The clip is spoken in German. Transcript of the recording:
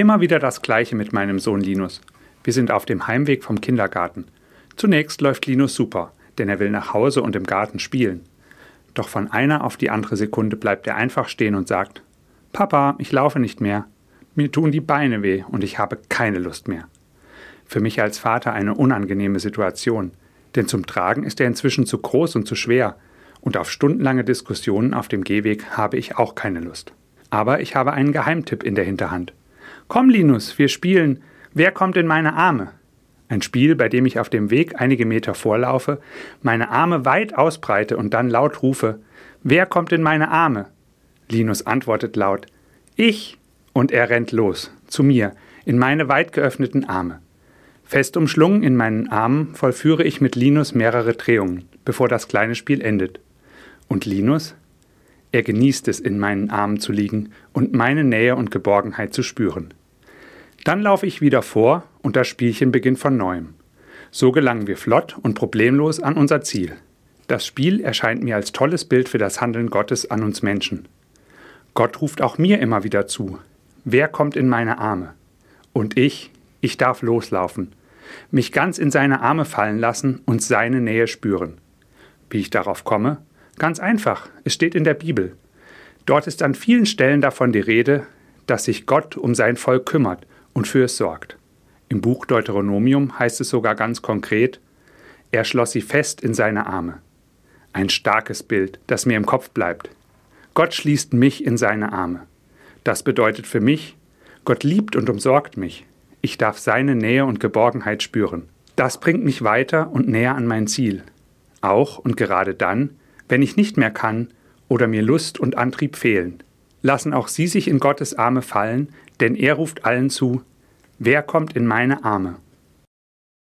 Immer wieder das Gleiche mit meinem Sohn Linus. Wir sind auf dem Heimweg vom Kindergarten. Zunächst läuft Linus super, denn er will nach Hause und im Garten spielen. Doch von einer auf die andere Sekunde bleibt er einfach stehen und sagt, Papa, ich laufe nicht mehr. Mir tun die Beine weh und ich habe keine Lust mehr. Für mich als Vater eine unangenehme Situation, denn zum Tragen ist er inzwischen zu groß und zu schwer, und auf stundenlange Diskussionen auf dem Gehweg habe ich auch keine Lust. Aber ich habe einen Geheimtipp in der Hinterhand. Komm, Linus, wir spielen. Wer kommt in meine Arme? Ein Spiel, bei dem ich auf dem Weg einige Meter vorlaufe, meine Arme weit ausbreite und dann laut rufe: Wer kommt in meine Arme? Linus antwortet laut: Ich! Und er rennt los, zu mir, in meine weit geöffneten Arme. Fest umschlungen in meinen Armen vollführe ich mit Linus mehrere Drehungen, bevor das kleine Spiel endet. Und Linus? Er genießt es, in meinen Armen zu liegen und meine Nähe und Geborgenheit zu spüren. Dann laufe ich wieder vor und das Spielchen beginnt von neuem. So gelangen wir flott und problemlos an unser Ziel. Das Spiel erscheint mir als tolles Bild für das Handeln Gottes an uns Menschen. Gott ruft auch mir immer wieder zu. Wer kommt in meine Arme? Und ich, ich darf loslaufen, mich ganz in seine Arme fallen lassen und seine Nähe spüren. Wie ich darauf komme? Ganz einfach, es steht in der Bibel. Dort ist an vielen Stellen davon die Rede, dass sich Gott um sein Volk kümmert und für es sorgt. Im Buch Deuteronomium heißt es sogar ganz konkret, er schloss sie fest in seine Arme. Ein starkes Bild, das mir im Kopf bleibt. Gott schließt mich in seine Arme. Das bedeutet für mich, Gott liebt und umsorgt mich. Ich darf seine Nähe und Geborgenheit spüren. Das bringt mich weiter und näher an mein Ziel. Auch und gerade dann, wenn ich nicht mehr kann oder mir Lust und Antrieb fehlen. Lassen auch Sie sich in Gottes Arme fallen, denn er ruft allen zu, wer kommt in meine Arme?